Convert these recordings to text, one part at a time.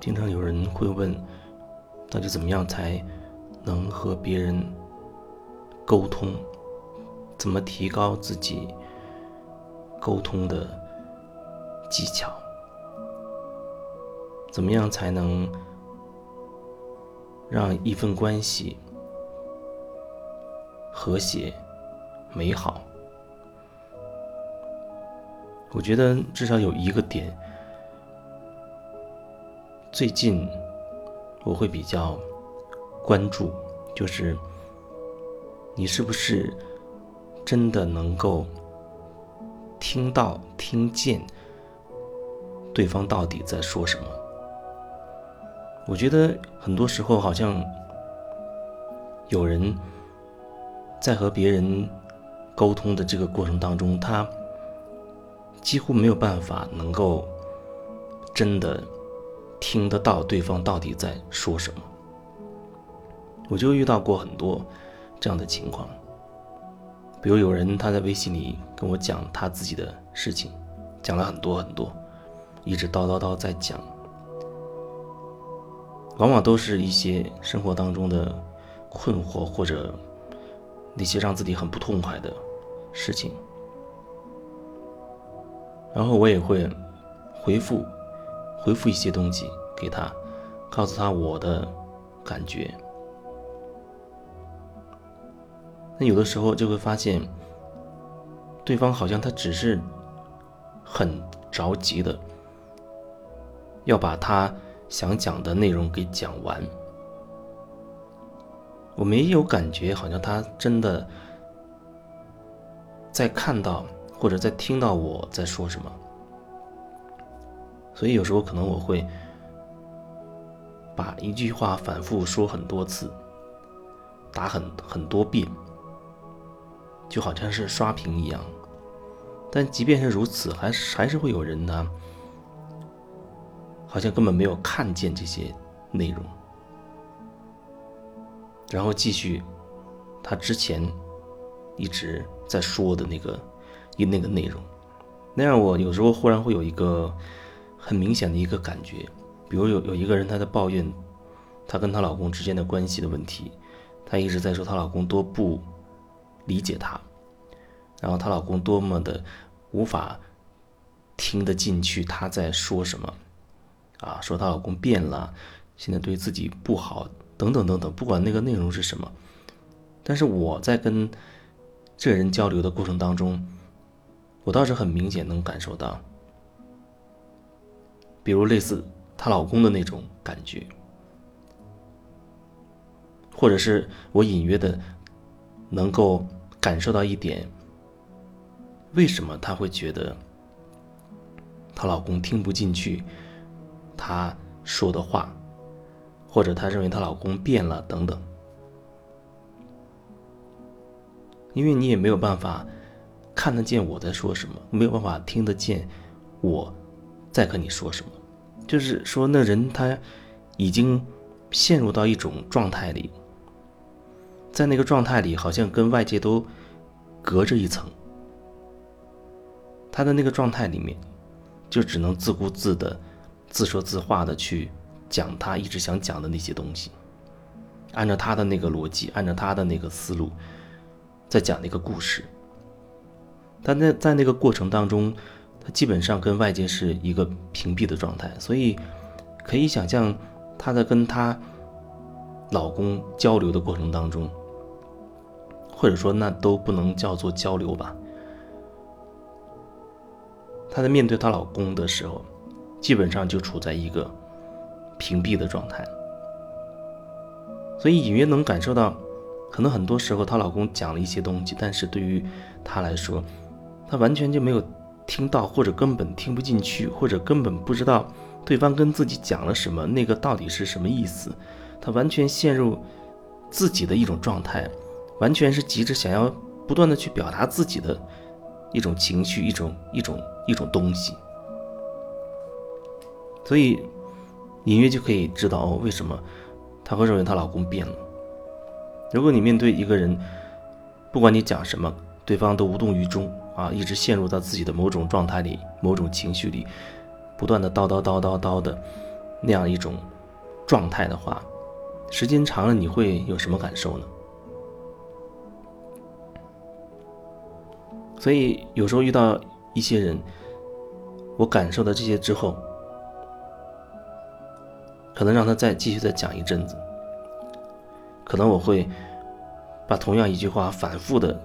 经常有人会问，到底怎么样才能和别人沟通？怎么提高自己沟通的技巧？怎么样才能让一份关系和谐美好？我觉得至少有一个点。最近我会比较关注，就是你是不是真的能够听到、听见对方到底在说什么？我觉得很多时候好像有人在和别人沟通的这个过程当中，他几乎没有办法能够真的。听得到对方到底在说什么，我就遇到过很多这样的情况。比如有人他在微信里跟我讲他自己的事情，讲了很多很多，一直叨叨叨在讲，往往都是一些生活当中的困惑或者那些让自己很不痛快的事情，然后我也会回复。回复一些东西给他，告诉他我的感觉。那有的时候就会发现，对方好像他只是很着急的要把他想讲的内容给讲完。我没有感觉，好像他真的在看到或者在听到我在说什么。所以有时候可能我会把一句话反复说很多次，打很很多遍，就好像是刷屏一样。但即便是如此，还是还是会有人呢，好像根本没有看见这些内容，然后继续他之前一直在说的那个一那个内容，那样我有时候忽然会有一个。很明显的一个感觉，比如有有一个人，她在抱怨她跟她老公之间的关系的问题，她一直在说她老公多不理解她，然后她老公多么的无法听得进去她在说什么，啊，说她老公变了，现在对自己不好，等等等等，不管那个内容是什么，但是我在跟这人交流的过程当中，我倒是很明显能感受到。比如类似她老公的那种感觉，或者是我隐约的能够感受到一点，为什么她会觉得她老公听不进去她说的话，或者她认为她老公变了等等，因为你也没有办法看得见我在说什么，没有办法听得见我在和你说什么。就是说，那人他已经陷入到一种状态里，在那个状态里，好像跟外界都隔着一层。他的那个状态里面，就只能自顾自的、自说自话的去讲他一直想讲的那些东西，按照他的那个逻辑，按照他的那个思路，在讲那个故事。但在在那个过程当中。基本上跟外界是一个屏蔽的状态，所以可以想象，她在跟她老公交流的过程当中，或者说那都不能叫做交流吧。她在面对她老公的时候，基本上就处在一个屏蔽的状态，所以隐约能感受到，可能很多时候她老公讲了一些东西，但是对于她来说，她完全就没有。听到或者根本听不进去，或者根本不知道对方跟自己讲了什么，那个到底是什么意思？他完全陷入自己的一种状态，完全是急着想要不断的去表达自己的一种情绪，一种一种一种东西。所以隐约就可以知道为什么她会认为她老公变了。如果你面对一个人，不管你讲什么，对方都无动于衷。啊，一直陷入到自己的某种状态里、某种情绪里，不断的叨叨叨叨叨的，那样一种状态的话，时间长了你会有什么感受呢？所以有时候遇到一些人，我感受到这些之后，可能让他再继续再讲一阵子，可能我会把同样一句话反复的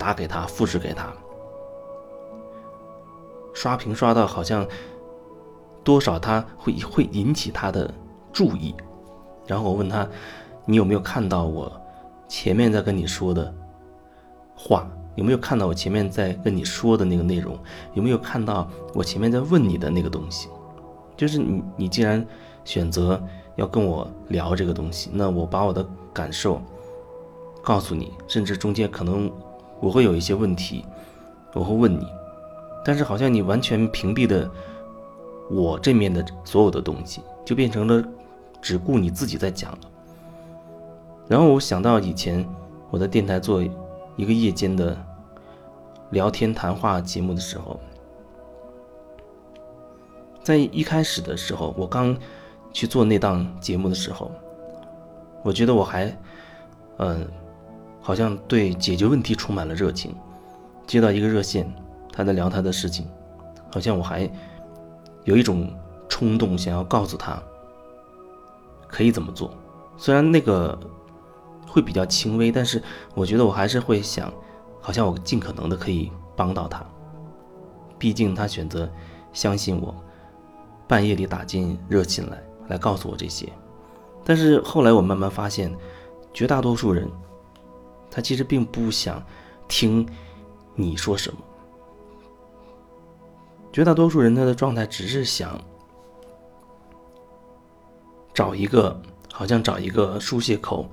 打给他，复制给他，刷屏刷到好像多少他会会引起他的注意，然后我问他，你有没有看到我前面在跟你说的？话有没有看到我前面在跟你说的那个内容？有没有看到我前面在问你的那个东西？就是你，你既然选择要跟我聊这个东西，那我把我的感受告诉你，甚至中间可能我会有一些问题，我会问你，但是好像你完全屏蔽的我这面的所有的东西，就变成了只顾你自己在讲了。然后我想到以前我在电台做。一个夜间的聊天谈话节目的时候，在一开始的时候，我刚去做那档节目的时候，我觉得我还，嗯，好像对解决问题充满了热情。接到一个热线，他在聊他的事情，好像我还有一种冲动想要告诉他可以怎么做，虽然那个。会比较轻微，但是我觉得我还是会想，好像我尽可能的可以帮到他。毕竟他选择相信我，半夜里打进热线来，来告诉我这些。但是后来我慢慢发现，绝大多数人，他其实并不想听你说什么。绝大多数人他的状态只是想找一个，好像找一个疏泄口。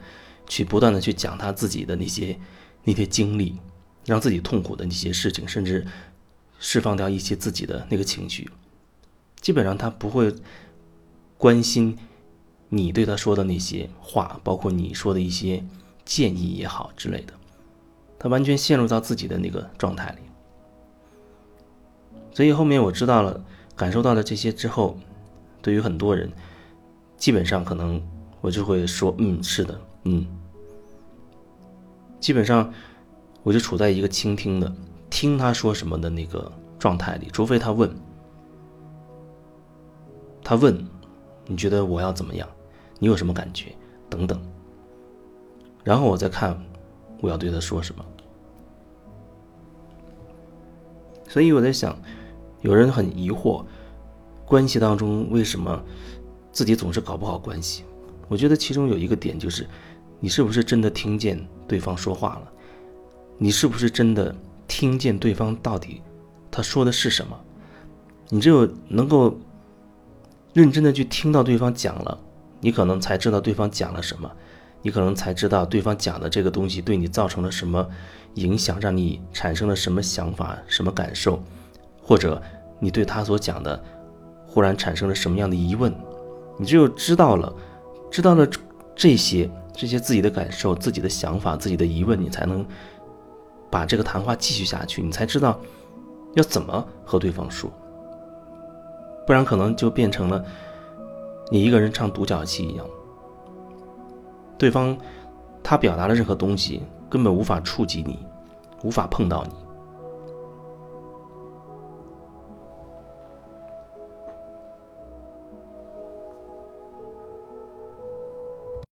去不断的去讲他自己的那些那些经历，让自己痛苦的那些事情，甚至释放掉一些自己的那个情绪。基本上他不会关心你对他说的那些话，包括你说的一些建议也好之类的。他完全陷入到自己的那个状态里。所以后面我知道了，感受到了这些之后，对于很多人，基本上可能我就会说，嗯，是的。嗯，基本上我就处在一个倾听的、听他说什么的那个状态里，除非他问，他问，你觉得我要怎么样？你有什么感觉？等等，然后我再看我要对他说什么。所以我在想，有人很疑惑，关系当中为什么自己总是搞不好关系？我觉得其中有一个点就是。你是不是真的听见对方说话了？你是不是真的听见对方到底他说的是什么？你只有能够认真的去听到对方讲了，你可能才知道对方讲了什么，你可能才知道对方讲的这个东西对你造成了什么影响，让你产生了什么想法、什么感受，或者你对他所讲的忽然产生了什么样的疑问。你只有知道了，知道了这些。这些自己的感受、自己的想法、自己的疑问，你才能把这个谈话继续下去。你才知道要怎么和对方说，不然可能就变成了你一个人唱独角戏一样。对方他表达的任何东西根本无法触及你，无法碰到你。